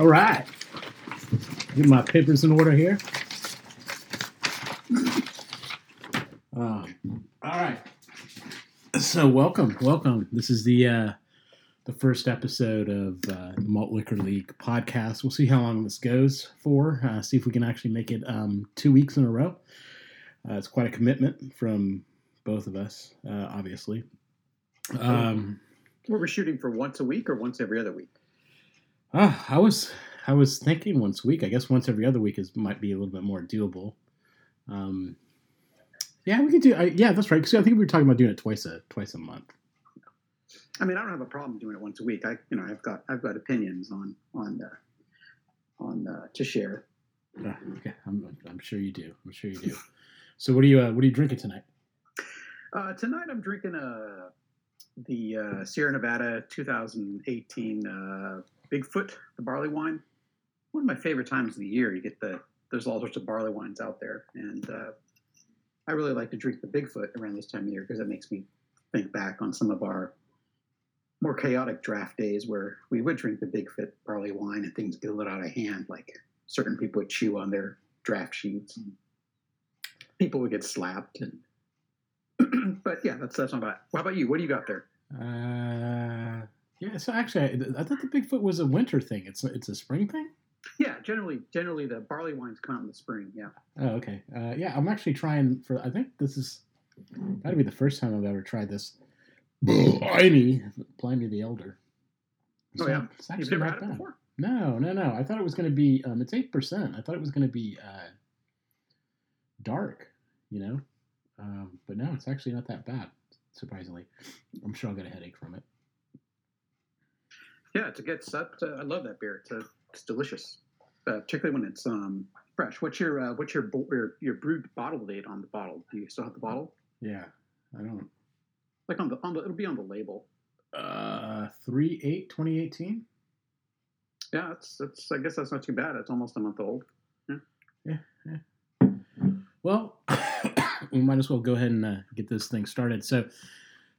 All right. Get my papers in order here. Um, all right. So welcome, welcome. This is the uh, the first episode of uh, the Malt Liquor League podcast. We'll see how long this goes for. Uh, see if we can actually make it um, two weeks in a row. Uh, it's quite a commitment from both of us, uh, obviously. Um, Were we're shooting for once a week or once every other week? Uh, I was I was thinking once a week. I guess once every other week is might be a little bit more doable. Um, yeah, we could do. I, yeah, that's right. Because I think we were talking about doing it twice a twice a month. I mean, I don't have a problem doing it once a week. I, you know, I've got I've got opinions on on uh, on uh, to share. Uh, okay, I'm, I'm sure you do. I'm sure you do. So what are you uh, what are you drinking tonight? Uh, tonight I'm drinking uh, the uh, Sierra Nevada 2018 uh, Bigfoot, the barley wine. One of my favorite times of the year. You get the there's all sorts of barley wines out there, and uh, I really like to drink the Bigfoot around this time of year because it makes me think back on some of our more chaotic draft days where we would drink the Bigfoot barley wine and things get a little out of hand. Like certain people would chew on their draft sheets, and people would get slapped. And but yeah, that's that's not bad. How about you? What do you got there? Uh, yeah. So actually, I, I thought the Bigfoot was a winter thing. It's it's a spring thing. Yeah, generally, generally the barley wines come out in the spring. Yeah. Oh, okay. Uh, yeah, I'm actually trying for. I think this is that'd be the first time I've ever tried this. Pliny, Pliny the Elder. Oh yeah, it's you've actually never not bad. before. No, no, no. I thought it was going to be. Um, it's eight percent. I thought it was going to be uh, dark. You know, um, but no, it's actually not that bad. Surprisingly, I'm sure I'll get a headache from it. Yeah, it's a good stuff. I love that beer. It's, a, it's delicious, uh, particularly when it's um, fresh. What's your uh, what's your, bo- your your brewed bottle date on the bottle? Do you still have the bottle? Yeah, I don't. Like on the on the it'll be on the label. Uh, three eight 2018. Yeah, that's that's I guess that's not too bad. It's almost a month old. Yeah, yeah. yeah. Well, we might as well go ahead and uh, get this thing started. So,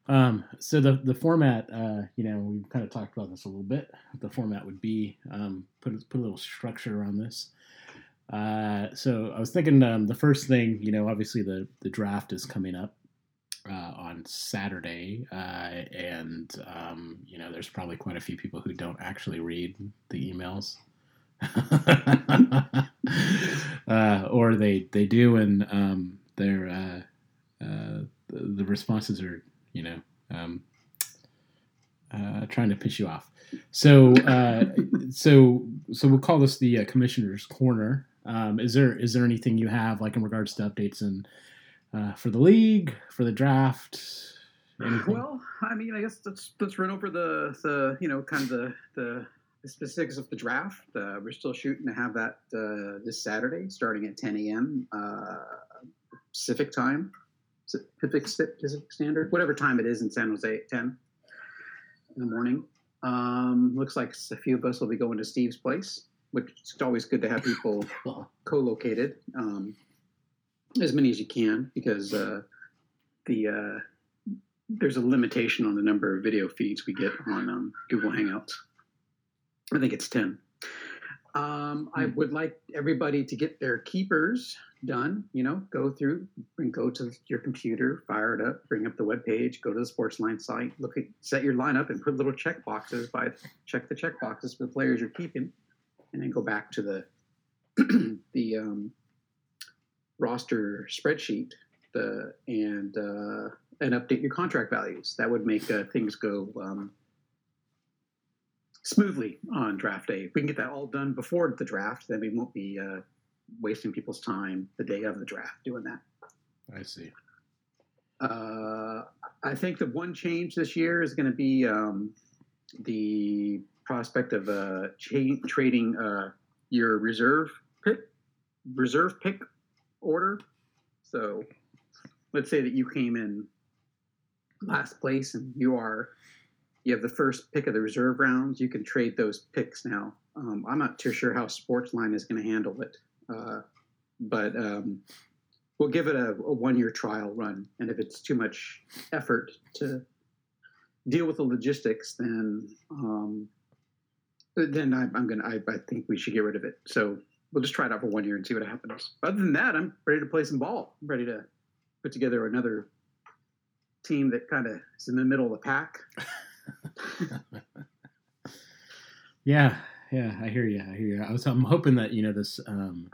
um, so the the format, uh, you know, we've kind of talked about this a little bit. The format would be um, put put a little structure around this. Uh, so I was thinking um, the first thing, you know, obviously the the draft is coming up uh, on Saturday, uh, and um, you know, there's probably quite a few people who don't actually read the emails. uh, or they they do, and um, they're uh, the responses are you know um, uh, trying to piss you off. So uh, so so we'll call this the uh, commissioner's corner. Um, is there is there anything you have like in regards to updates and uh, for the league for the draft? Anything? Well, I mean, I guess let's let's run over the the you know kind of the the, the specifics of the draft. Uh, we're still shooting to have that uh, this Saturday, starting at 10 a.m. Uh, Pacific time, Pacific Standard, whatever time it is in San Jose at 10 in the morning. Um, looks like a few of us will be going to Steve's place, which is always good to have people co-located, um, as many as you can, because uh, the uh, there's a limitation on the number of video feeds we get on um, Google Hangouts. I think it's ten. Um, I would like everybody to get their keepers done. You know, go through and go to your computer, fire it up, bring up the web page, go to the Sportsline site, look at set your lineup, and put little check boxes by check the check boxes for the players you're keeping, and then go back to the the um, roster spreadsheet the and uh, and update your contract values. That would make uh, things go um, smoothly on draft day. If we can get that all done before the draft, then we won't be uh, wasting people's time the day of the draft doing that. I see. Uh, I think the one change this year is going to be um, the prospect of uh, cha- trading uh, your reserve pick, reserve pick order. So, let's say that you came in last place and you are you have the first pick of the reserve rounds. You can trade those picks now. Um, I'm not too sure how Sportsline is going to handle it, uh, but um, we'll give it a, a one year trial run. And if it's too much effort to deal with the logistics, then um, then I, I'm gonna. I, I think we should get rid of it. So we'll just try it out for one year and see what happens. Other than that, I'm ready to play some ball. I'm ready to put together another team that kind of is in the middle of the pack. yeah, yeah, I hear you. I hear you. I was. I'm hoping that you know this. Um,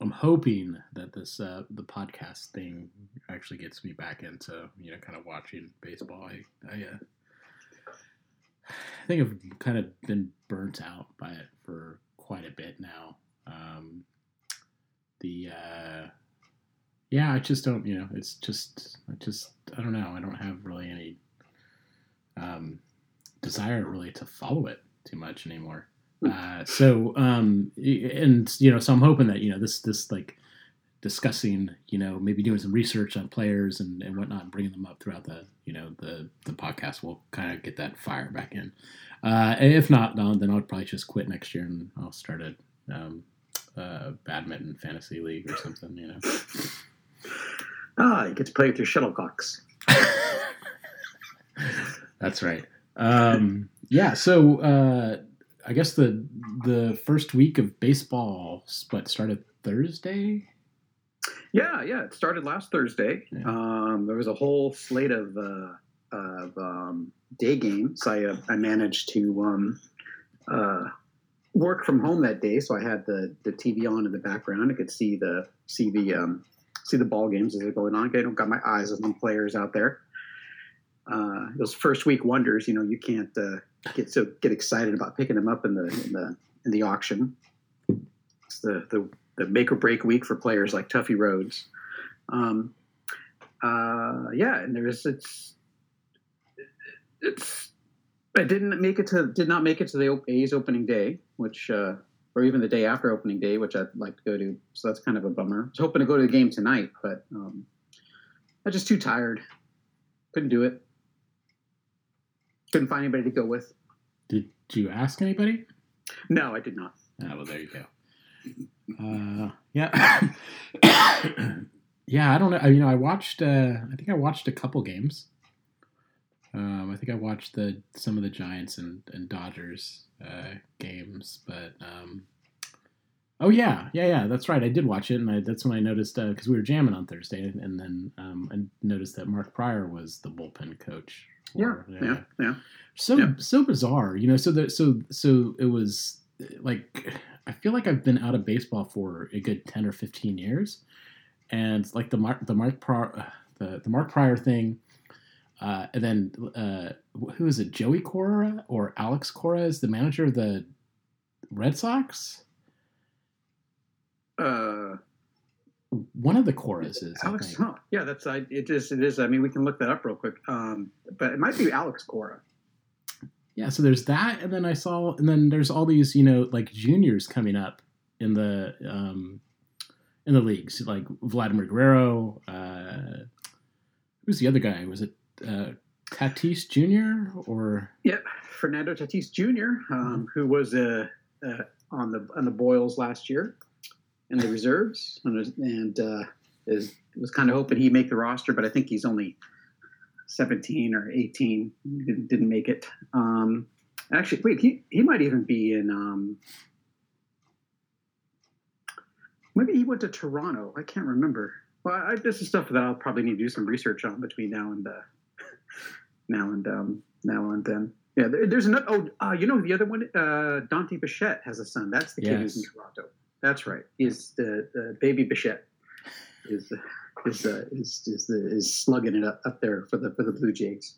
I'm hoping that this uh, the podcast thing actually gets me back into you know kind of watching baseball. I I, uh, I think I've kind of been burnt out by it for quite a bit now. Um, the uh, yeah, I just don't you know it's just I just I don't know I don't have really any um, desire really to follow it too much anymore. Uh, so um, and you know so I'm hoping that you know this this like discussing you know maybe doing some research on players and, and whatnot and bringing them up throughout the you know the the podcast will kind of get that fire back in. Uh, if not then I'll probably just quit next year and I'll start a um, uh, badminton fantasy league or something you know. Ah you get to play with your shuttlecocks that's right um, yeah so uh, I guess the the first week of baseball what started Thursday yeah, yeah. It started last Thursday. Yeah. Um, there was a whole slate of uh, of um, day games. I uh, I managed to um, uh, work from home that day, so I had the, the TV on in the background. I could see the see the um, see the ball games as they're going on. I don't got my eyes on the players out there. Uh, those first week wonders, you know, you can't uh, get so get excited about picking them up in the in the in the auction. It's the the the make or break week for players like Tuffy Rhodes. Um, uh, yeah, and there's it's it's I didn't make it to did not make it to the A's opening day, which uh, or even the day after opening day, which I'd like to go to. So that's kind of a bummer. I was hoping to go to the game tonight, but um, I'm just too tired. Couldn't do it. Couldn't find anybody to go with. Did you ask anybody? No, I did not. Oh, well, there you go. Uh, yeah, yeah. I don't know. I, you know, I watched. Uh, I think I watched a couple games. Um, I think I watched the some of the Giants and, and Dodgers uh, games, but um, oh yeah, yeah, yeah. That's right. I did watch it, and I, that's when I noticed because uh, we were jamming on Thursday, and then um, I noticed that Mark Prior was the bullpen coach. Yeah, yeah, yeah. So yeah. so bizarre, you know. So that so so it was like I feel like I've been out of baseball for a good ten or fifteen years, and like the Mark the Mark Prior, uh, the the Mark Prior thing, uh, and then uh, who is it? Joey Cora or Alex Cora is the manager of the Red Sox. Uh, one of the Coras is Alex. Huh. Yeah, that's I. It is. It is. I mean, we can look that up real quick. Um, but it might be Alex Cora yeah, so there's that, and then I saw, and then there's all these, you know, like juniors coming up in the um, in the leagues, like Vladimir Guerrero. Uh, who's the other guy? Was it uh, Tatis Jr. or? Yep, Fernando Tatis Jr., um, who was uh, uh, on the on the Boils last year in the reserves, and, and uh, is was kind of hoping he'd make the roster, but I think he's only 17 or 18 didn't, didn't make it. Um, actually, wait, he, he might even be in. Um, maybe he went to Toronto. I can't remember. Well, I, this is stuff that I'll probably need to do some research on between now and uh, now and um, now and then. Yeah, there, there's another. Oh, uh, you know the other one. Uh, Dante Bichette has a son. That's the kid yes. who's in Toronto. That's right. Is the, baby Bichette is is uh, is is, is slugging it up, up there for the for the Blue Jays.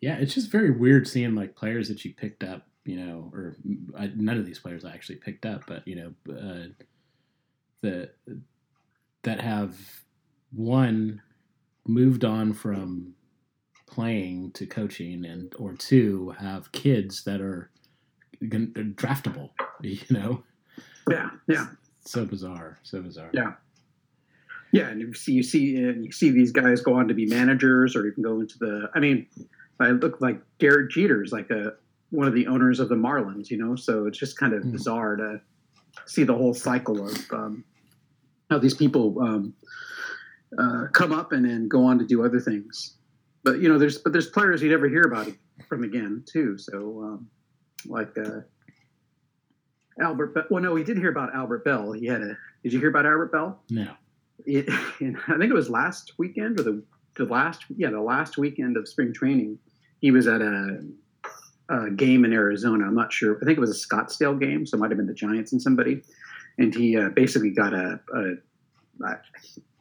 Yeah, it's just very weird seeing like players that you picked up, you know, or I, none of these players I actually picked up, but you know, uh, the that have one moved on from playing to coaching, and or two have kids that are draftable. You know. Yeah. Yeah. So bizarre. So bizarre. Yeah. Yeah, and you see you see you see these guys go on to be managers, or even go into the. I mean, I look like Derek Jeter's like a one of the owners of the Marlins, you know. So it's just kind of mm. bizarre to see the whole cycle of um, how these people um, uh, come up and then go on to do other things. But you know, there's but there's players you never hear about from again too. So um, like uh, Albert. Be- well, no, he did hear about Albert Belle. He had a. Did you hear about Albert Belle? No. It, I think it was last weekend or the the last yeah the last weekend of spring training. He was at a, a game in Arizona. I'm not sure. I think it was a Scottsdale game, so it might have been the Giants and somebody. And he uh, basically got a, a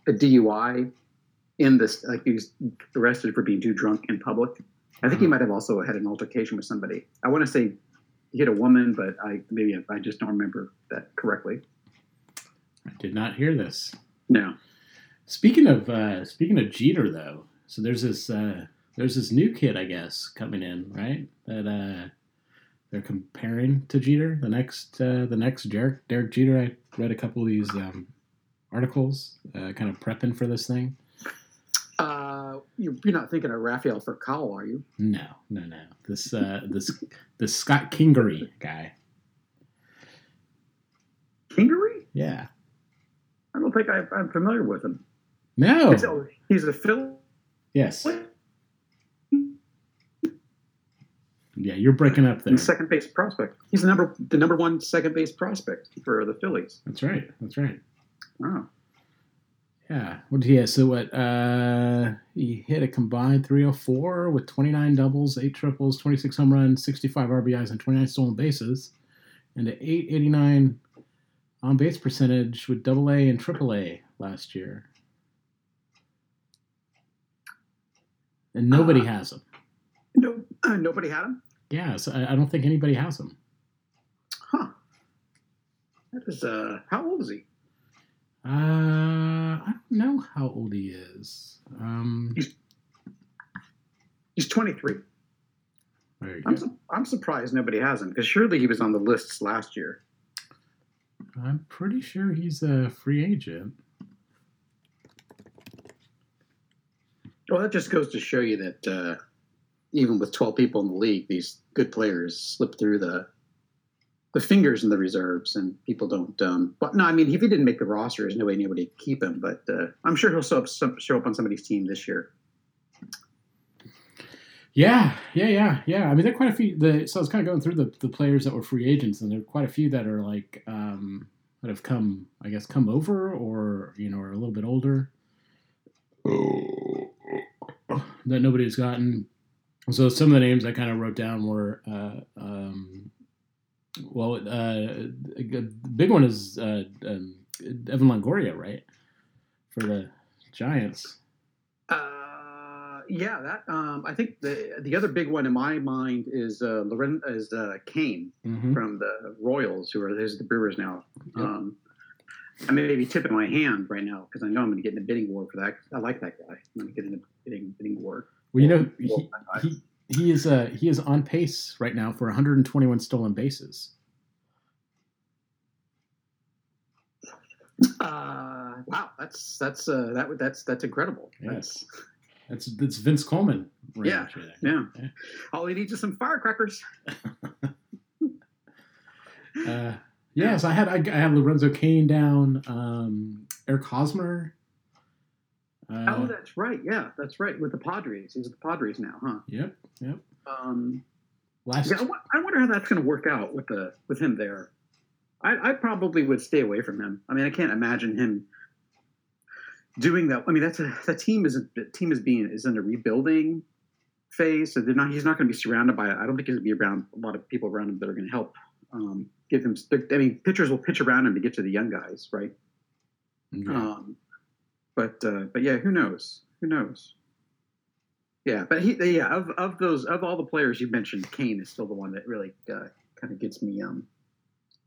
a DUI in this like he was arrested for being too drunk in public. I think he might have also had an altercation with somebody. I want to say hit a woman, but I maybe I just don't remember that correctly. I did not hear this. No. Speaking of uh, speaking of Jeter, though, so there's this uh, there's this new kid, I guess, coming in, right? That uh, they're comparing to Jeter, the next uh, the next Derek Derek Jeter. I read a couple of these um, articles, uh, kind of prepping for this thing. You're, not thinking of Rafael Furcal, are you? No, no, no. This uh, this this Scott Kingery guy. Kingery? Yeah. I don't think I, I'm familiar with him. No. He's a, he's a Phil. Yes. Yeah, you're breaking up there. Second base prospect. He's the number the number one second base prospect for the Phillies. That's right. That's right. Oh. Yeah. What did he have? So what? Uh, he hit a combined 304 with 29 doubles, eight triples, 26 home runs, 65 RBIs, and 29 stolen bases, and an 889 on base percentage with Double A and Triple A last year. And nobody Uh, has him. No, uh, nobody had him. Yeah, so I, I don't think anybody has him. Huh. That is. Uh, how old is he? Uh, I don't know how old he is. Um, He's 23. there you I'm go. su- I'm surprised nobody has him because surely he was on the lists last year. I'm pretty sure he's a free agent. Well, that just goes to show you that uh, even with 12 people in the league, these good players slip through the the fingers in the reserves, and people don't. Um, but no, I mean, if he didn't make the roster, there's no way anybody could keep him. But uh, I'm sure he'll show up, show up on somebody's team this year. Yeah, yeah, yeah, yeah. I mean, there are quite a few. The, so I was kind of going through the, the players that were free agents, and there are quite a few that are like um, that have come, I guess, come over or you know are a little bit older that nobody's gotten. So some of the names I kind of wrote down were, uh, um, well, uh, a good- big one is uh, um, Evan Longoria, right, for the Giants. Uh, yeah, that um, I think the the other big one in my mind is uh, Loren is uh, Cain Mm-hmm. from the Royals, who are there's the Brewers now. Yep. Um, I may be tipping my hand right now because I know I'm going to get in a bidding war for that. I like that guy. I'm going to get in a bidding bidding war. Well, you know, he, he he is uh he is on pace right now for 121 stolen bases. Uh, wow, that's that's uh, that that's that's incredible. Yeah. That's That's that's Vince Coleman. Yeah, right there. yeah. All he needs is some firecrackers. Uh, yes, I had I, I had Lorenzo Cain down. Um, Eric Hosmer. Uh, oh, that's right. Yeah, that's right. With the Padres, he's with the Padres now, huh? yep, yep. Um, Last yeah, I wonder how that's going to work out with the with him there. I, I probably would stay away from him. I mean, I can't imagine him doing that. I mean, that's a that team is a team is being is in a rebuilding phase, so they're not. He's not going to be surrounded by. I don't think he's going to be around a lot of people around him that are going to help um, give him. I mean, pitchers will pitch around him to get to the young guys, right? yeah. Um, but uh, but yeah, who knows? Who knows? Yeah, but he yeah of, of those of all the players you mentioned, Cain is still the one that really uh, kind of gets me um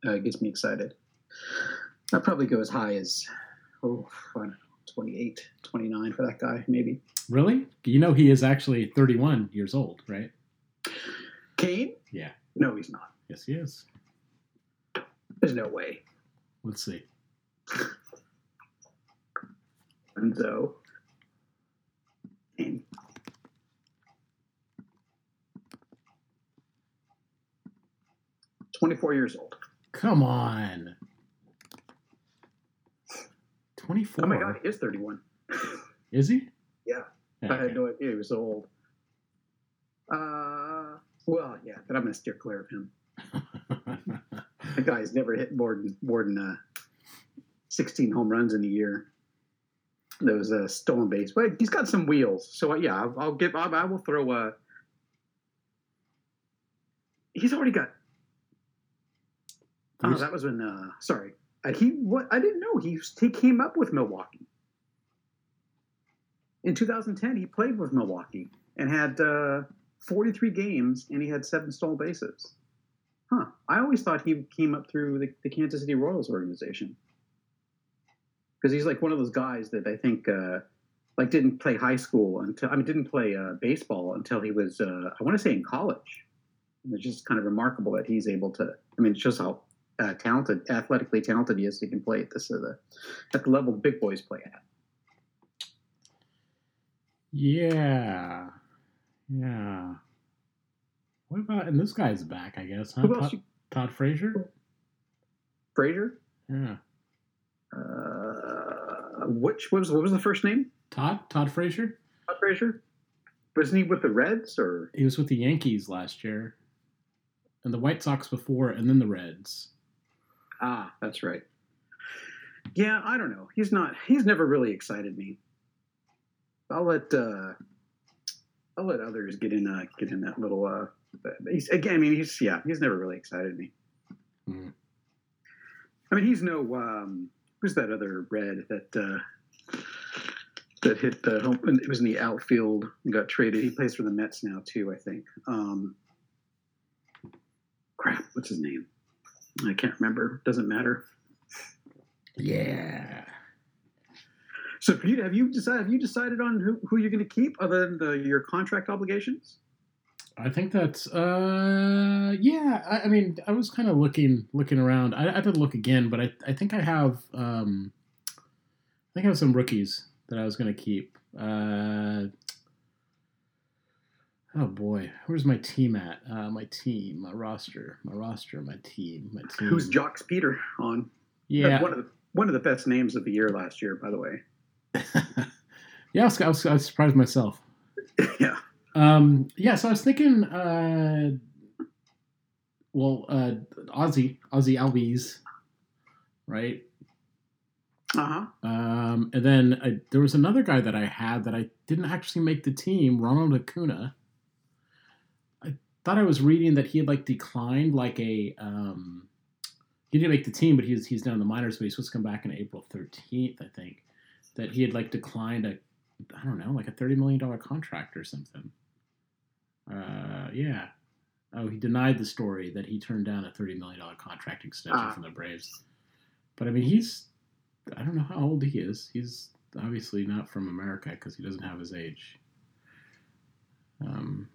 uh, gets me excited. I'd probably go as high as oh I don't know, 28, 29 for that guy maybe. really? You know he is actually 31 years old, right? Cain? Yeah. No, he's not. Yes, he is. There's no way. Let's see. Enzo. Cain. Twenty-four years old. Come on. 24. Oh my god, he is 31. Is he? Yeah. Yeah, I had no idea he was so old. Uh, well, yeah, but I'm going to steer clear of him. the guy's never hit more than more than uh, 16 home runs in a year. Those uh, stolen base, but he's got some wheels. So uh, yeah, I'll, I'll give. I, I will throw. a. he's already got. Oh, that was when. Uh, sorry, uh, he what I didn't know he he came up with Milwaukee. In 2010, he played with Milwaukee and had uh, 43 games, and he had seven stolen bases. Huh. I always thought he came up through the, the Kansas City Royals organization because he's like one of those guys that I think uh, like didn't play high school until I mean didn't play uh, baseball until he was uh, I want to say in college. And it's just kind of remarkable that he's able to. I mean, it's just how uh, talented, athletically talented he is. He can play at this uh, the, at the level the big boys play at. Yeah, yeah. What about and this guy's back? I guess. Huh? Who else? Todd, You, Todd Frazier. Frazier. Yeah. Uh, which what was what was the first name? Todd. Todd Frazier. Todd Frazier. Wasn't he with the Reds or? He was with the Yankees last year, and the White Sox before, and then the Reds. Ah, that's right. Yeah, I don't know. He's not. He's never really excited me. I'll let uh, I'll let others get in uh, get in that little. Uh, he's, again, I mean, he's yeah, he's never really excited me. Mhm. I mean, he's no. Um, who's that other red that uh, that hit the home? It was in the outfield and got traded. He plays for the Mets now too, I think. Um, crap, what's his name? I can't remember. Doesn't matter. Yeah. So, have you decided? Have you decided on who, who you're going to keep, other than the, your contract obligations? I think that's uh yeah. I, I mean, I was kind of looking looking around. I, I did look again, but I I think I have um I think I have some rookies that I was gonna keep. Uh oh boy, where's my team at? Uh, my team, my roster, my roster, my team, my team. Who's Jocks Peter on? Yeah, That's one of the one of the best names of the year last year, by the way. yeah. I was, I was, I was surprised myself. yeah. Um, yeah, so I was thinking, uh, well, uh, Ozzy, Ozzy Albies, right? Uh huh. Um, and then I, there was another guy that I had that I didn't actually make the team, Ronald Acuna. I thought I was reading that he had like declined like a, um, he didn't make the team, but he's he's down in the minors, but he's supposed to come back on April thirteenth, I think. That he had like declined a, I don't know, like a thirty million dollar contract or something. Uh, yeah. Oh, he denied the story that he turned down a thirty million dollar contract extension Ah. from the Braves. But I mean, he's I don't know how old he is. He's obviously not from America because he doesn't have his age. Um,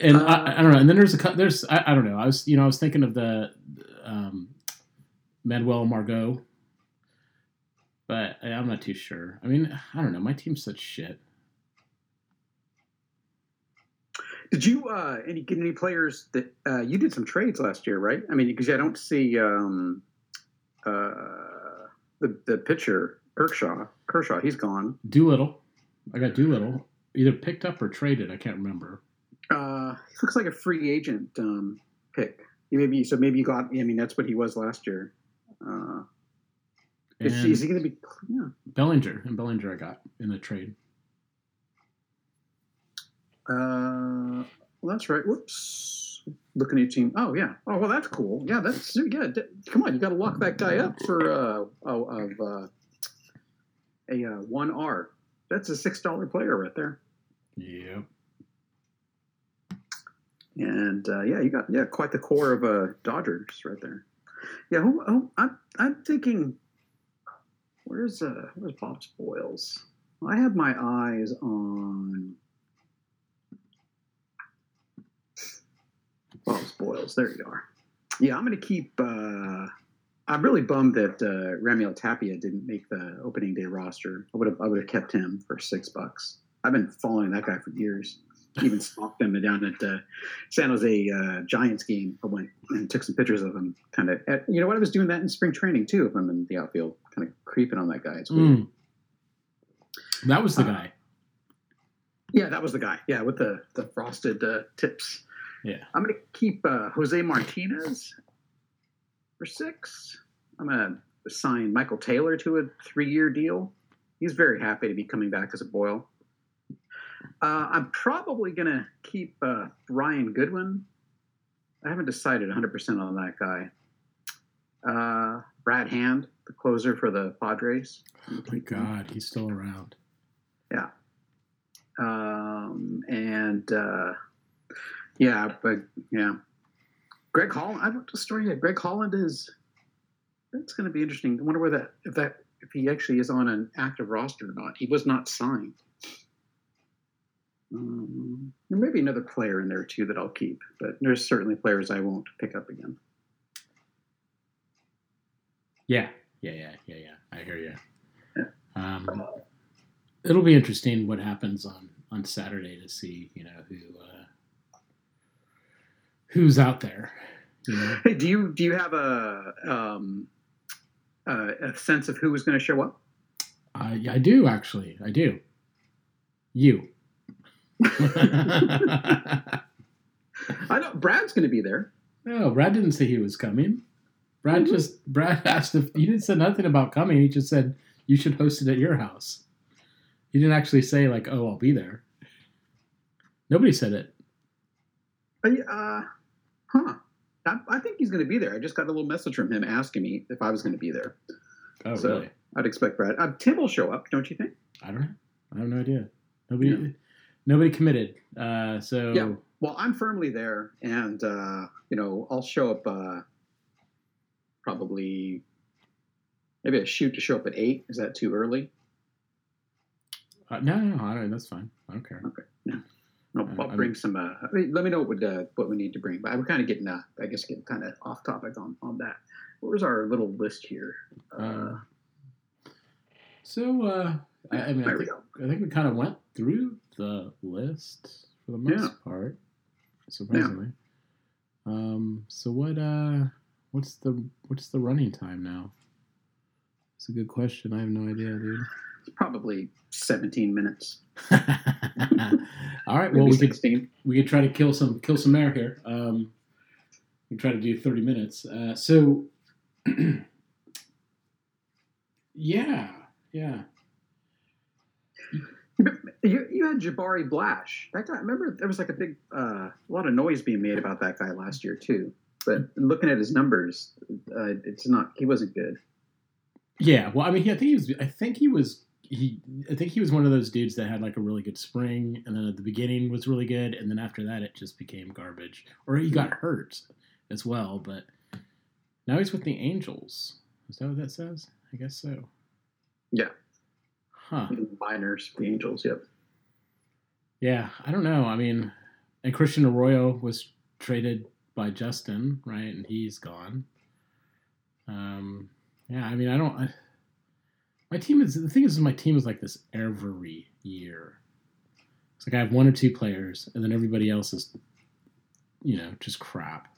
and I, I don't know. And then there's a there's I, I don't know. I was you know I was thinking of the um, Manuel Margot, but I'm not too sure. I mean, I don't know. My team's such shit. Did you uh, any get any players that uh, you did some trades last year, right? I mean, because I don't see um, uh, the the pitcher Kershaw. Kershaw, he's gone. Doolittle, I got Doolittle either picked up or traded. I can't remember. Uh, looks like a free agent um, pick. Maybe so maybe you got. I mean, that's what he was last year. Uh, is, is he going to be? Yeah. Bellinger and Bellinger I got in a trade. Uh, well, that's right. Whoops. Looking at your team. Oh yeah. Oh well, that's cool. Yeah, that's yeah. d- Come on, you got to lock that guy up for uh, oh, of uh, a uh, one R. That's a six dollar player right there. Yeah. And uh, yeah, you got yeah quite the core of a uh, Dodgers right there. Yeah, who, who, I'm I'm thinking. Where's uh where's Bob Spoils? I have my eyes on Bob Spoils. There you are. Yeah, I'm going to keep. Uh, I'm really bummed that uh, Tapia didn't make the opening day roster. I would have I would have kept him for six bucks. I've been following that guy for years. Even stalked him down at uh, San Jose uh, Giants game. I went and took some pictures of him. Kind of, you know what? I was doing that in spring training too. If I'm in the outfield, kind of creeping on that guy. It's weird. Mm. That was the Uh, guy. Yeah, that was the guy. Yeah, with the the frosted uh, tips. Yeah. I'm going to keep uh, Jose Martinez for six. I'm going to sign Michael Taylor to a three-year deal. He's very happy to be coming back as a Boyle. Uh, I'm probably going to keep uh, Ryan Goodwin. I haven't decided 100% on that guy. Uh, Brad Hand, the closer for the Padres. Oh my God, he's still around. Yeah. Um, and uh, yeah, but yeah, Greg Holland. I wrote the story. Yeah, Greg Holland is. That's going to be interesting. I wonder where that if that if he actually is on an active roster or not. He was not signed. Um, there may be another player in there too that I'll keep, but there's certainly players I won't pick up again. Yeah, yeah, yeah, yeah, yeah. I hear you. Yeah. Um, it'll be interesting what happens on on Saturday to see, you know, who uh, who's out there. You know? Hey, do you do you have a um, uh, a sense of who was going to show up? I I do actually. I do. You. I know Brad's going to be there. no, Brad didn't say he was coming. Brad Mhm. just Brad asked if he didn't say nothing about coming. He just said you should host it at your house. He didn't actually say like, "Oh, I'll be there." Nobody said it. Uh, huh. I, I think he's going to be there. I just got a little message from him asking me if I was going to be there. Oh, So- really? I'd expect Brad. Uh, Tim will show up, don't you think? I don't know. I have no idea. Nobody, Yeah. nobody committed. Uh, so Yeah. Well, I'm firmly there, and uh, you know, I'll show up. Uh, probably, maybe I shoot to show up at eight. Is that too early? uh, no, no, I don't. That's fine. I don't care. Okay. No, I'll I bring mean- some. Uh, I mean, let me know what uh, what we need to bring. But we're kind of getting, uh, I guess, getting kind of off topic on on that. Where's our little list here? Uh, Um, So uh, I, I mean, I think. I think we kind of went through the list for the most Yeah. part, surprisingly. Um, so what? Uh, what's the what's the running time now? It's a good question. I have no idea, dude. It's probably 17 minutes. All right. Well, we could 16. we could try to kill some kill some air here. Um, we try to do thirty minutes. Uh, so, yeah, yeah. You, you had Jabari Blash. That guy. Remember, there was like a big, uh, a lot of noise being made about that guy last year too. But looking at his numbers, uh, it's not. He wasn't good. Yeah, well, I mean, he, I think he was. I think he was. He. I think he was one of those dudes that had like a really good spring, and then at the beginning was really good, and then after that it just became garbage. Or he got hurt as well. But now he's with the Angels. Is that what that says? I guess so. Yeah. Huh. Miners, the Angels. Yep. Yeah, I don't know. I mean, and Christian Arroyo was traded by Justin, right? And he's gone. Um, yeah, I mean, I don't. I, my team is the thing is, my team is like this every year. It's like I have one or two players, and then everybody else is, you know, just crap.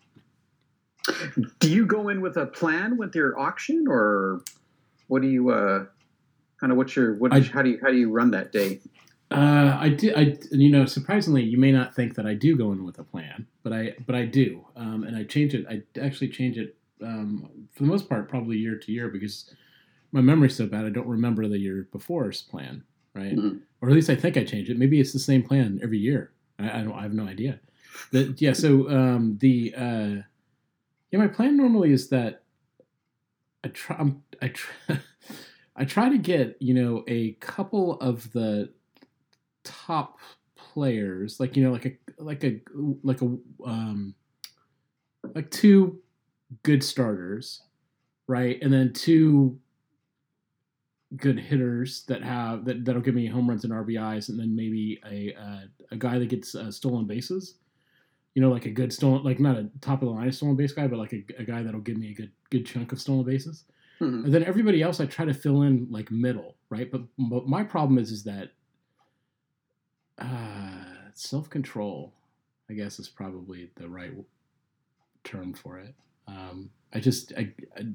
Do you go in with a plan with your auction, or what do you? Uh, kind of what's your what? I- how do you how do you run that day? Uh, I do. I you know, surprisingly, you may not think that I do go in with a plan, but I but I do, um, and I change it. I actually change it um, for the most part, probably year to year, because my memory's so bad. I don't remember the year before's plan, right? Mhm. Or at least I think I change it. Maybe it's the same plan every year. I, I don't. I have no idea. But yeah. So um, the uh, yeah, my plan normally is that I try. I'm, I try. I try to get you know a couple of the top players, like you know, like a like a like a um, like two good starters, right, and then two good hitters that have that that'll give me home runs and RBIs, and then maybe a uh, a guy that gets uh, stolen bases. You know, like a good stolen, like not a top of the line stolen base guy, but like a, a guy that'll give me a good good chunk of stolen bases. Mhm. And then everybody else, I try to fill in like middle, right? But but my problem is is that uh, self control, I guess, is probably the right term for it. Um, I just I, I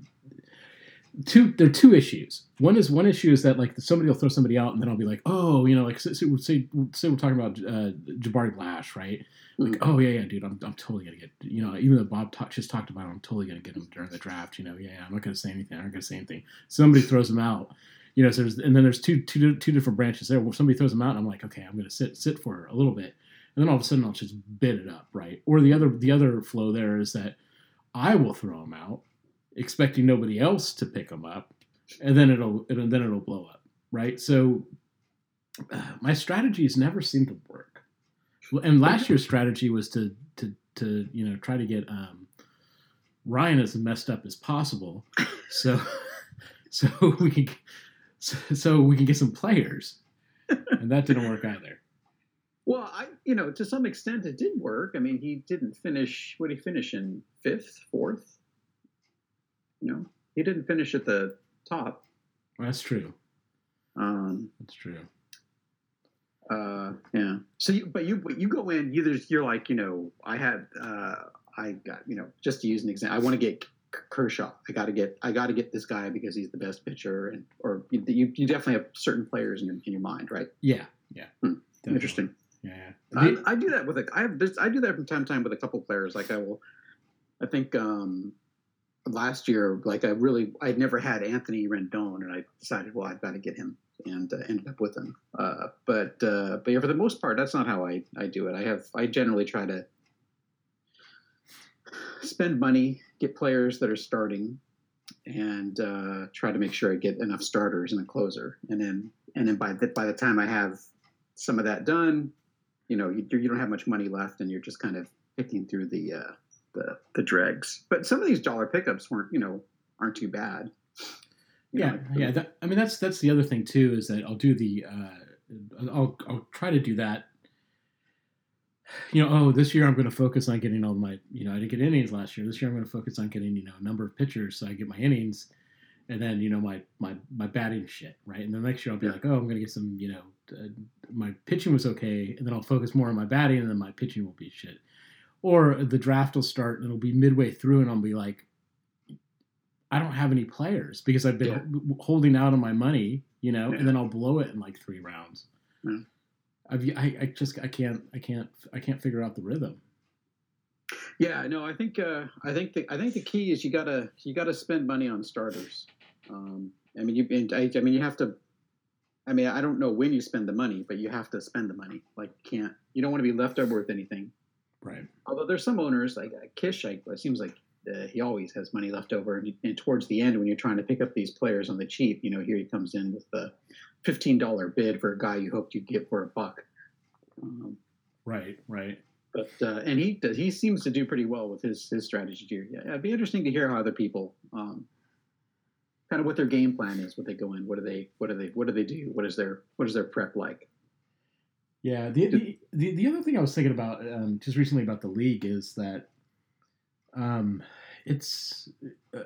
two there are two issues. One is one issue is that like somebody will throw somebody out, and then I'll be like, oh, you know, like say say, say we're talking about uh, Jabari Blash, right? Like, Mm-hmm. oh yeah, yeah, dude, I'm, I'm totally gonna get, you know, even though Bob ta- just talked about, it, I'm totally gonna get him during the draft. You know, yeah, yeah, I'm not gonna say anything. I'm not gonna say anything. Somebody throws him out, you know. So there's and then there's two two two different branches there. Where somebody throws him out, and I'm like, okay, I'm gonna sit sit for a little bit, and then all of a sudden I'll just bid it up, right? Or the other the other flow there is that I will throw him out, expecting nobody else to pick them up, and then it'll and then it'll blow up, right? So uh, my strategies never seem to work. And last year's strategy was to to to you know try to get um, Ryan as messed up as possible, so so we can so, so we can get some players, and that didn't work either. Well, I you know to some extent it did work. I mean, he didn't finish. What did he finish in fifth, fourth? You know, he didn't finish at the top. That's true. Um, That's true. uh, yeah. So, you, but you but you go in. You there's you're like you know I had uh, I got you know just to use an example. I want to get Kershaw. I got to get I got to get this guy because he's the best pitcher, and or you you, you definitely have certain players in, your in your mind, right? Yeah, yeah. Hmm. Interesting. Yeah. I, I do that with a, I have this, I do that from time to time with a couple players. Like I will, I think um, last year, like I really, I'd never had Anthony Rendon, and I decided, well, I've got to get him, and uh, ended up with him. Uh, but uh, but yeah, for the most part, that's not how I I do it. I have I generally try to spend money, get players that are starting, and uh, try to make sure I get enough starters and a closer, and then and then by the by the time I have some of that done, you know you, you don't have much money left and you're just kind of picking through the uh, the the dregs. But some of these dollar pickups weren't you know aren't too bad. You yeah know, yeah that, i mean that's that's the other thing too is that i'll do the uh i'll i'll try to do that. You know oh this year i'm going to focus on getting all my you know i didn't get innings last year. This year i'm going to focus on getting you know a number of pitchers so i get my innings and then you know my my my batting shit right? And then next year i'll be Yeah. like oh i'm going to get some you know uh, my pitching was okay and then i'll focus more on my batting and then my pitching will be shit or the draft will start and it'll be midway through and i'll be like I don't have any players because I've been Yeah. h- holding out on my money, you know, Yeah. and then I'll blow it in like three rounds. Yeah. I've, I, I just I can't I can't I can't figure out the rhythm. yeah no i think uh i think the i think the key is you gotta you gotta spend money on starters um i mean you and I, I mean you have to i mean i don't know when you spend the money but you have to spend the money like you can't you don't want to be left over with anything Right. although there's some owners like uh, Kish, like, it seems like uh, he always has money left over, and, and towards the end, when you're trying to pick up these players on the cheap, you know, here he comes in with the fifteen dollar bid for a guy you hoped you'd get for a buck. Um, Right. Right. but uh, and he does, he seems to do pretty well with his his strategy here. Yeah, it'd be interesting to hear how other people, um, kind of what their game plan is, what they go in, what do they, what do they, what do they do, what is their, what is their prep like? Yeah. The, the the the other thing I was thinking about um, just recently about the league is that um, it's. Uh,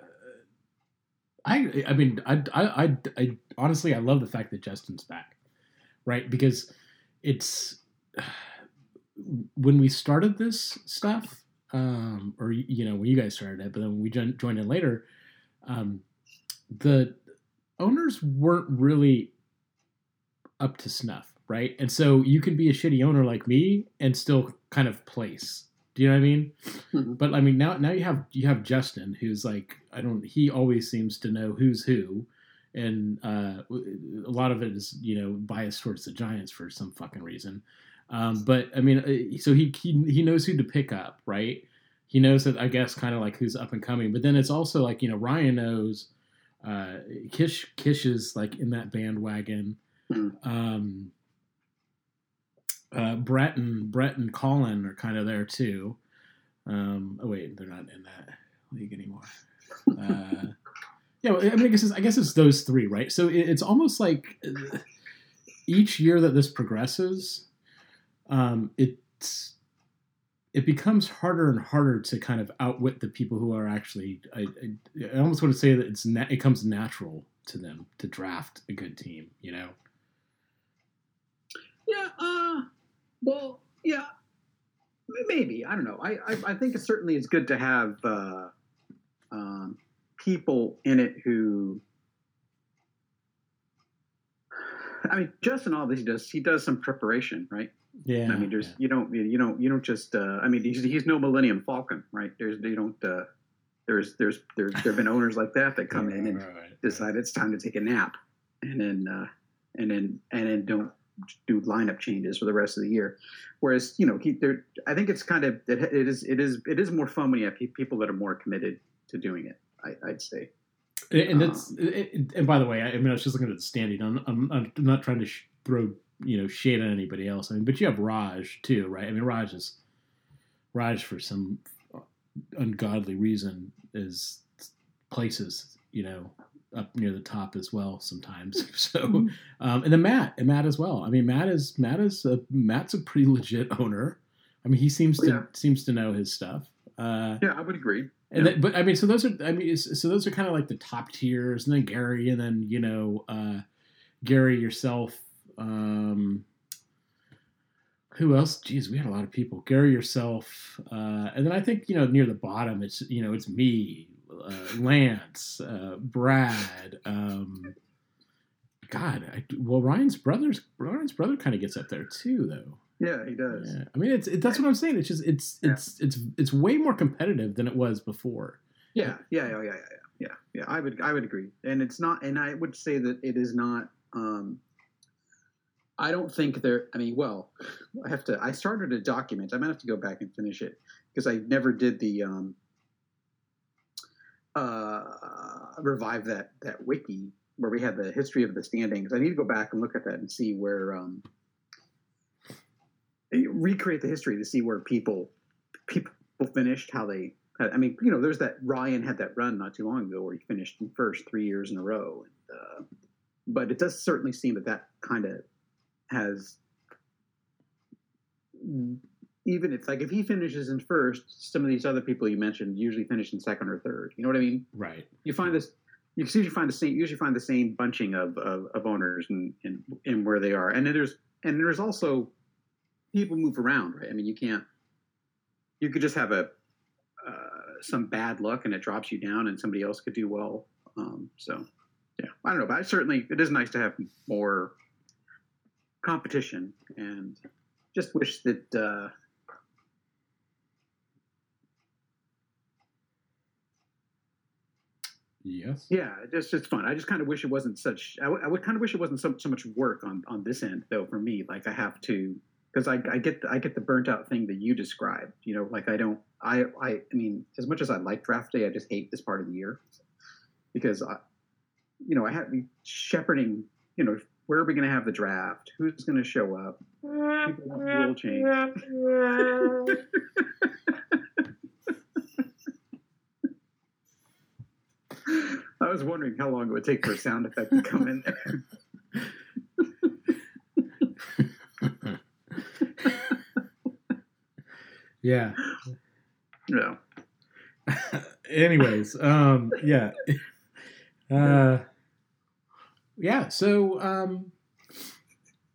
I, I mean I, I, I, I honestly I love the fact that Justin's back, right? Because it's when we started this stuff, um, or you know when you guys started it, but then we joined, joined in later, um, the owners weren't really up to snuff, right? And so you can be a shitty owner like me and still kind of place. Do you know what I mean? Mhm. But I mean now now you have you have Justin who's like I don't he always seems to know who's who, and uh, a lot of it is you know biased towards the Giants for some fucking reason. Um, but I mean, uh, so he, he he knows who to pick up, right? He knows that I guess kind of like who's up and coming. But then it's also like you know Ryan knows uh, Kish Kish is like in that bandwagon. Hmm. Um, uh, Brett and Brett and Colin are kind of there too. Um, oh wait, they're not in that league anymore. Uh, yeah, I mean, I guess it's, I guess it's those three, right? So it, it's almost like uh, each year that this progresses, um, it's it becomes harder and harder to kind of outwit the people who are actually. I, I, I almost want to say that it's na- it comes natural to them to draft a good team. You know. Yeah. Uh, well, yeah. Maybe I don't know. I I, I think it certainly is good to have uh, um, people in it who I mean, Justin obviously does. He does some preparation, right? Yeah. I mean, there's yeah. you don't you don't you don't just. Uh, I mean, he's, he's no Millennium Falcon, right? There's you don't. Uh, there's there's there's there've been owners like that that come in and Right, right. decide it's time to take a nap, and then uh, and then and then don't do lineup changes for the rest of the year. Whereas you know, he, there, I think it's kind of it, it is it is it is more fun when you have pe- people that are more committed to doing it. I, I'd say. And, Uh, it's it, and by the way, I, I mean I was just looking at the standing. I'm I'm, I'm not trying to sh- throw you know shade on anybody else. I mean, but you have Raj too, right? I mean, Raj is Raj for some ungodly reason is places you know up near the top as well sometimes. So um, and then Matt and Matt as well. I mean, Matt is Matt is a, Matt's a pretty legit owner. I mean, he seems to Yeah. seems to know his stuff. Uh, Yeah, I would agree. and Yeah. then, but I mean, so those are I mean, so those are kind of like the top tiers, and then Gary, and then you know, uh, Gary yourself. Um, who else? Geez, we had a lot of people. Gary yourself, uh, and then I think you know near the bottom, it's you know it's me, uh, Lance, uh, Brad. Um, God, I, well Ryan's brothers, Ryan's brother kind of gets up there too, though. Yeah, he does. Yeah. I mean, it's it, that's what I'm saying. It's just it's Yeah. it's it's it's way more competitive than it was before. Yeah, yeah, yeah, yeah, yeah, yeah, yeah. I would, I would agree, and it's not, and I would say that it is not. Um, I don't think there. I mean, well, I have to. I started a document. I might have to go back and finish it because I never did the um, uh, revive that that wiki where we had the history of the standings. I need to go back and look at that and see where um, recreate the history to see where people people finished, how they. I mean, you know, there's that Ryan had that run not too long ago where he finished first three years in a row, and, uh, but it does certainly seem that that kind of has even if like if he finishes in first, some of these other people you mentioned usually finish in second or third. You know what I mean? Right. You find this. You usually find the same. Usually find the same bunching of, of, of owners and in, where they are, and then there's and there's also people move around, right? I mean, you can't. You could just have a uh, some bad luck and it drops you down, and somebody else could do well. Um, so, yeah, I don't know, but I certainly it is nice to have more competition, and just wish that. Uh, Yes. Yeah, it's just it's fun. I just kind of wish it wasn't such. I, w- I would kind of wish it wasn't so, so much work on on this end though. For me, like I have to because I, I get the, I get the burnt out thing that you described. You know, like I don't. I I I mean, as much as I like draft day, I just hate this part of the year because I, you know, I have me shepherding. You know, where are we going to have the draft? Who's going to show up? People rule change. I was wondering how long it would take for a sound effect to come in there. Yeah. Yeah. Anyways, um, yeah, uh, yeah. So, um,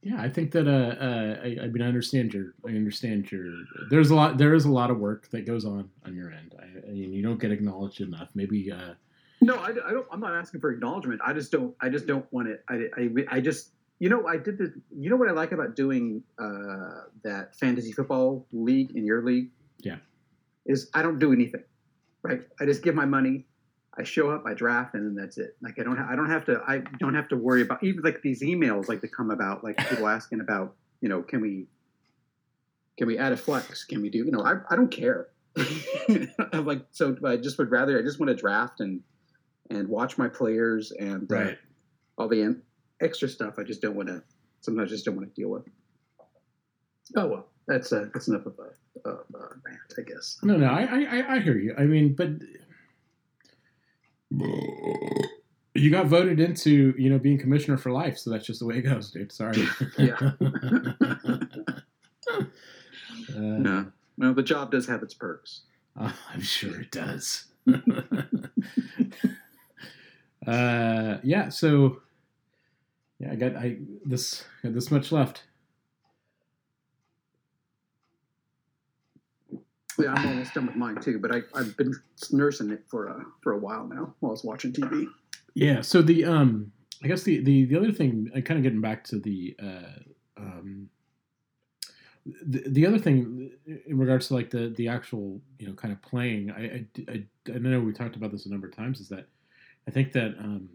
yeah, I think that uh, uh, I, I mean, I understand your, I understand your. There's a lot. There is a lot of work that goes on on your end. I, I mean, you don't get acknowledged enough. Maybe. Uh, No, I, I don't. I'm not asking for acknowledgement. I just don't. I just don't want it. I, I, I just. You know, I did the. You know what I like about doing uh, that fantasy football league in your league? Yeah. Is I don't do anything, right? I just give my money. I show up, I draft, and then that's it. Like I don't. Ha- I don't have to. I don't have to worry about even like these emails like that come about, like people asking about. You know, can we? Can we add a flex? Can we do? You know, I, I don't care. I'm like so. I just would rather. I just want to draft and and watch my players and uh, all the en- extra stuff. I just don't want to. Sometimes I just don't want to deal with. Oh well, that's uh, that's enough of a, of a rant, I guess. No, no, I, I, I- I hear you. I mean, but you got voted into, you know, being commissioner for life, so that's just the way it goes, dude. Sorry. Yeah. uh, No, well, the job does have its perks. oh, I'm sure it does. Uh, yeah. So, yeah, I got I this got this much left. Yeah, I'm almost done with mine too, but I, I've been nursing it for a for a while now while I was watching TV. Yeah. So the um, I guess the the, the other thing, uh, kind of getting back to the uh, um, the, the other thing in regards to like the the actual you know kind of playing, I I, I, I know we talked about this a number of times, is that I think that um,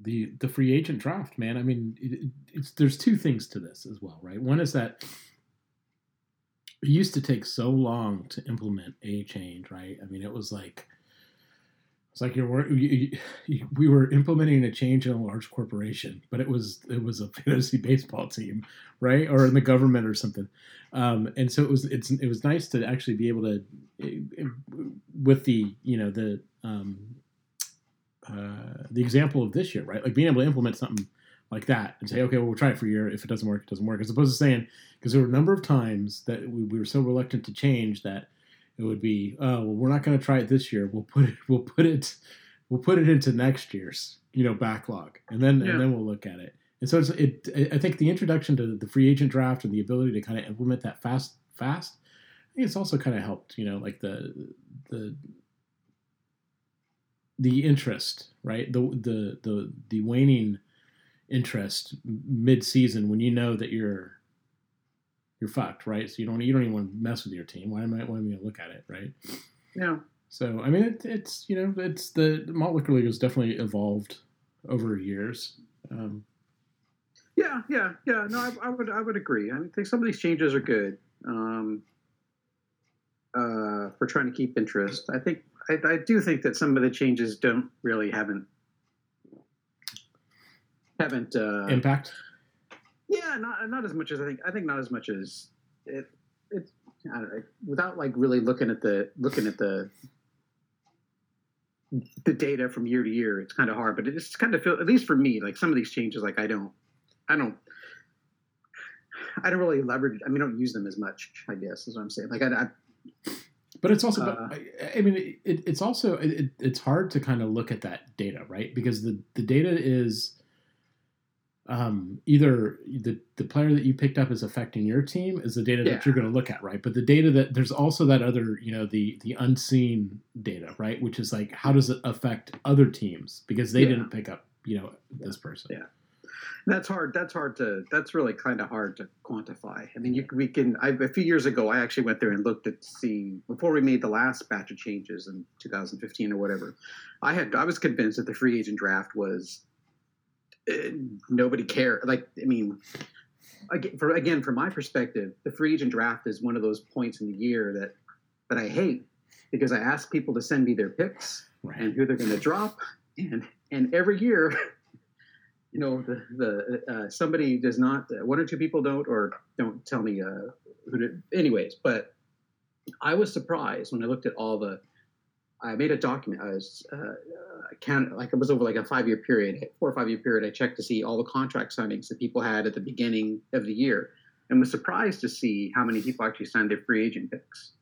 the the free agent draft, man. I mean, it, it's there's two things to this as well, right? One is that it used to take so long to implement a change, right? I mean, it was like it's like you're you, you, we were implementing a change in a large corporation, but it was it was a fantasy baseball team, right, or in the government or something. Um, and so it was it's it was nice to actually be able to with the you know the um, uh, the example of this year, right? Like being able to implement something like that and say, okay, well, we'll try it for a year. If it doesn't work, it doesn't work. As opposed to saying, because there were a number of times that we, we were so reluctant to change that it would be, oh, well, we're not going to try it this year. We'll put it, we'll put it, we'll put it into next year's, you know, backlog, and then yeah. and then we'll look at it. And so it's, it, I think the introduction to the free agent draft and the ability to kind of implement that fast, fast, I think it's also kind of helped, you know, like the the the interest, right? The the the the waning interest mid-season when you know that you're you're fucked, right? So you don't you don't even want to mess with your team. Why am I why am I to look at it, right? Yeah. So I mean, it, it's you know, it's the, the malt liquor league has definitely evolved over years. Um, yeah, yeah, yeah. No, I, I, would I would agree. I think some of these changes are good um, uh, for trying to keep interest. I think I, I do think that some of the changes don't really haven't haven't uh, impact. Yeah, not not as much as I think. I think not as much as it. It I don't know, without like really looking at the looking at the the data from year to year. It's kind of hard, but it just kind of feel at least for me like some of these changes. Like I don't, I don't. I don't really leverage. I mean, I don't use them as much. I guess is what I'm saying. Like I, I but it's also, uh, I, I, mean, it, it's also it, it's hard to kind of look at that data, right? Because the the data is um, either the, the player that you picked up is affecting your team is the data yeah. that you're going to look at, right? But the data that there's also that other, you know, the the unseen data, right? Which is like how does it affect other teams because they yeah. didn't pick up, you know, this person. Yeah, that's hard. That's hard to. That's really kind of hard to quantify. I mean, you, we can. I, a few years ago, I actually went there and looked at see before we made the last batch of changes in 2015 or whatever. I had I was convinced that the free agent draft was eh, nobody cared. Like, I mean, again, for again, from my perspective, the free agent draft is one of those points in the year that that I hate because I ask people to send me their picks right. and who they're going to drop, and and every year, you know, the the uh, somebody does not, uh, one or two people don't or don't tell me uh, who to. Anyways, but I was surprised when I looked at all the. I made a document. I was uh, count like it was over like a five year period, four or five year period. I checked to see all the contract signings that people had at the beginning of the year, and was surprised to see how many people actually signed their free agent picks.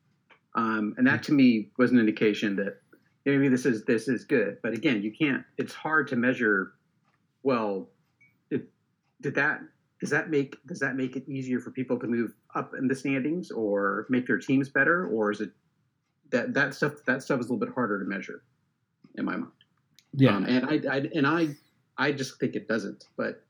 Um, and that to me was an indication that maybe this is this is good. But again, you can't. It's hard to measure. Well, did, did that does that make does that make it easier for people to move up in the standings or make their teams better, or is it that that stuff that stuff is a little bit harder to measure in my mind? Yeah, um, and I, I and I I just think it doesn't, but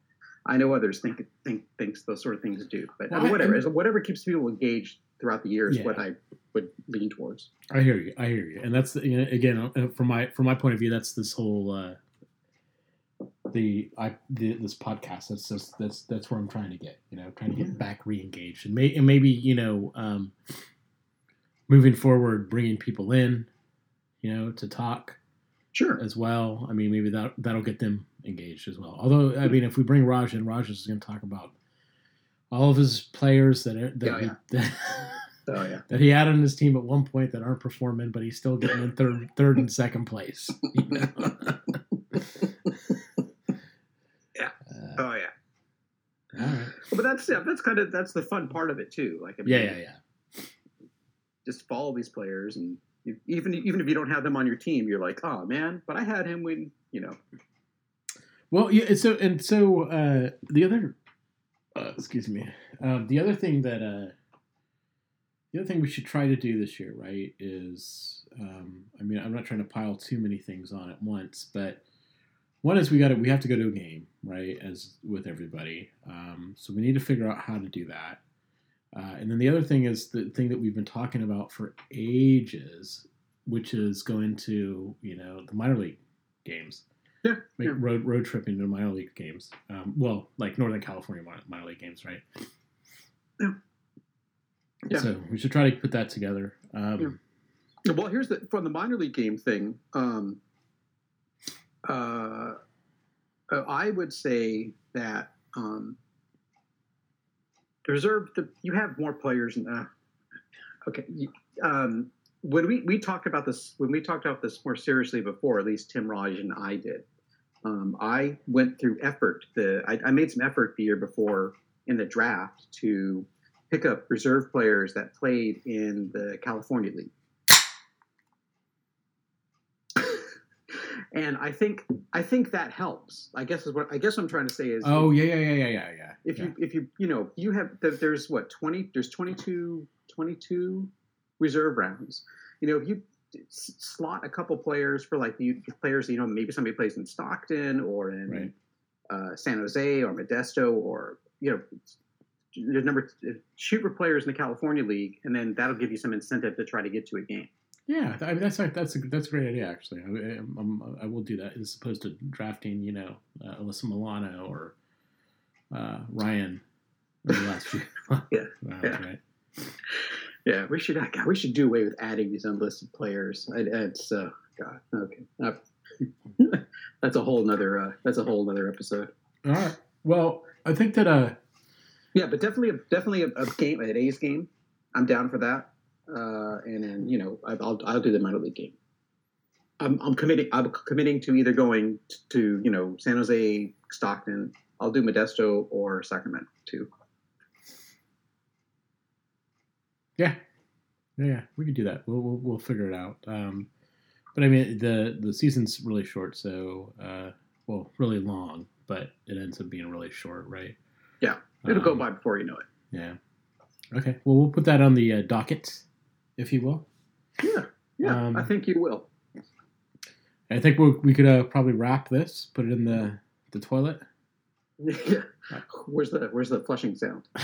I know others think think thinks those sort of things do. But well, whatever, I, whatever keeps people engaged throughout the year is yeah. what I would lean towards. I hear you. I hear you. And that's you know, again uh, from my from my point of view, that's this whole uh, the I the, this podcast. That's just that's that's where I'm trying to get. You know, trying to get mm-hmm. back re-engaged and, may, and maybe you know um, moving forward, bringing people in, you know, to talk sure as well. I mean, maybe that that'll get them engaged as well. Although, I mean, if we bring Raj in, Raj is going to talk about all of his players that are, that, oh, yeah. he, that, oh, yeah. that he had on his team at one point that aren't performing, but he's still getting in third, third and second place. You know? yeah. Uh, oh yeah. All right. But that's yeah, that's kind of that's the fun part of it too. Like I mean, yeah, yeah, yeah. Just follow these players and even even if you don't have them on your team, you're like, oh man, but I had him when you know. Well, yeah. So and so uh, the other, uh, excuse me, um, the other thing that uh, the other thing we should try to do this year, right, is um, I mean, I'm not trying to pile too many things on at once, but one is we got to we have to go to a game, right, as with everybody. Um, so we need to figure out how to do that. Uh, and then the other thing is the thing that we've been talking about for ages, which is going to you know the minor league games. Yeah, Make yeah. road road tripping to minor league games. Um, well, like Northern California minor, minor league games, right? Yeah. Yeah. So we should try to put that together. Um, Well, here's the from the minor league game thing. Um, uh, I would say that um, the reserve. The, you have more players. In, uh, okay. Um, when we, we talked about this when we talked about this more seriously before, at least Tim Raj and I did. Um, I went through effort. The I, I made some effort the year before in the draft to pick up reserve players that played in the California League. And I think I think that helps. I guess is what I guess what I'm trying to say is oh yeah, yeah, yeah, yeah, yeah, yeah. if yeah. you if you you know you have there- there's what 20 there's 22 22 reserve rounds you know if you slot a couple players for like the players you know maybe somebody plays in stockton or in Right. uh, san jose or modesto or you know there's number shoot for players in the california league and then that'll give you some incentive to try to get to a game Yeah, I mean, that's that's a that's a great idea actually. I, I'm, I will do that as opposed to drafting, you know, uh, Alyssa Milano or uh, Ryan last few Yeah, yeah. right? yeah we should God, we should do away with adding these unlisted players I, it's uh god okay that's a whole nother uh, that's a whole nother episode All right. Well, I think that uh, Yeah, but definitely, a, definitely a, a game, an A's game. I'm down for that. Uh, and then you know, I'll I'll do the minor league game. I'm I'm committing. I'm committing to either going to you know San Jose, Stockton. I'll do Modesto or Sacramento too. yeah, yeah, we can do that. We'll we'll, we'll figure it out. Um, but I mean, the the season's really short, so uh, well, really long, but it ends up being really short, right? Yeah, It'll go Um, by before you know it. Yeah. Okay. Well, we'll put that on the uh, docket, if you will. Yeah, yeah. Um, I think you will. I think we we could uh, probably wrap this, put it in the the toilet. Yeah. Where's the Where's the flushing sound?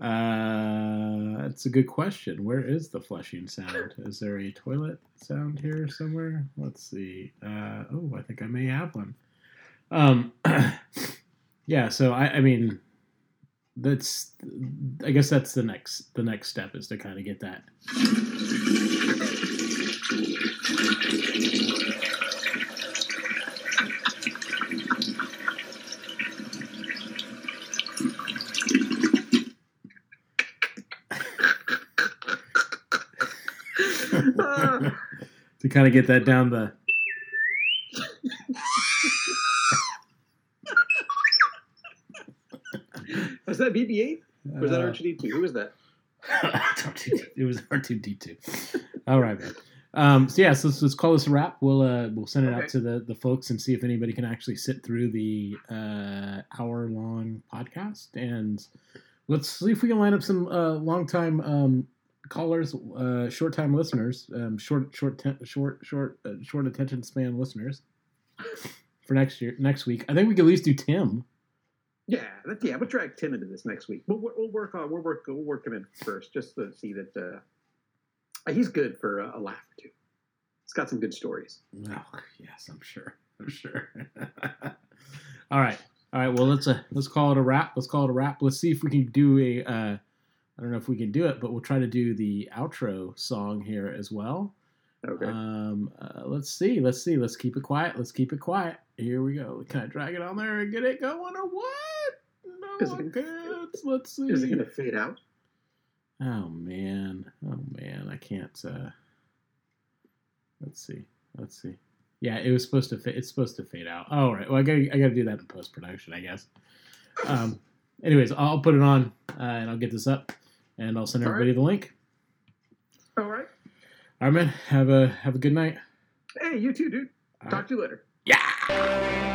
Uh, that's a good question. Where is the flushing sound? Is there a toilet sound here somewhere? Let's see. Uh, oh, I think I may have one. Um, yeah. So I, I mean, that's. I guess that's the next. The next step is to kind of get that. To kind of get that down the. Was BB-8? Was that uh, R2D2? Who was that? It was R two D two. All right, man. Um, so yeah, so let's, let's call this a wrap. We'll uh, we'll send it out to the the folks and see if anybody can actually sit through the uh, hour long podcast, and let's see if we can line up some uh, long time um, callers, uh, short time listeners, um, short short ten, short short uh, short attention span listeners for next year next week. I think we could at least do Tim. Yeah, that, yeah. We'll drag Tim into this next week. We'll, we'll we'll work on we'll work we'll work him in first, just to see that uh, he's good for a, a laugh or two. He's got some good stories. Oh yes, I'm sure. I'm sure. all right, all right. Well, let's uh, let's call it a wrap. Let's call it a wrap. Let's see if we can do a. Uh, I don't know if we can do it, but we'll try to do the outro song here as well. Okay. Um, uh, let's see. Let's see. Let's keep it quiet. Let's keep it quiet. Here we go. Can I drag it on there and get it going or what? No, Is it I gonna- Let's see. Is it going to fade out? Oh man, oh man, I can't. uh Let's see, let's see. Yeah, it was supposed to. Fa- it's supposed to fade out. All right. Well, I gotta, I gotta do that in post production, I guess. Um. Anyways, I'll put it on uh, and I'll get this up, and I'll send All everybody the link. All right. All right, man. Have a have a good night. Hey, you too, dude. All Talk right. to you later. Yeah.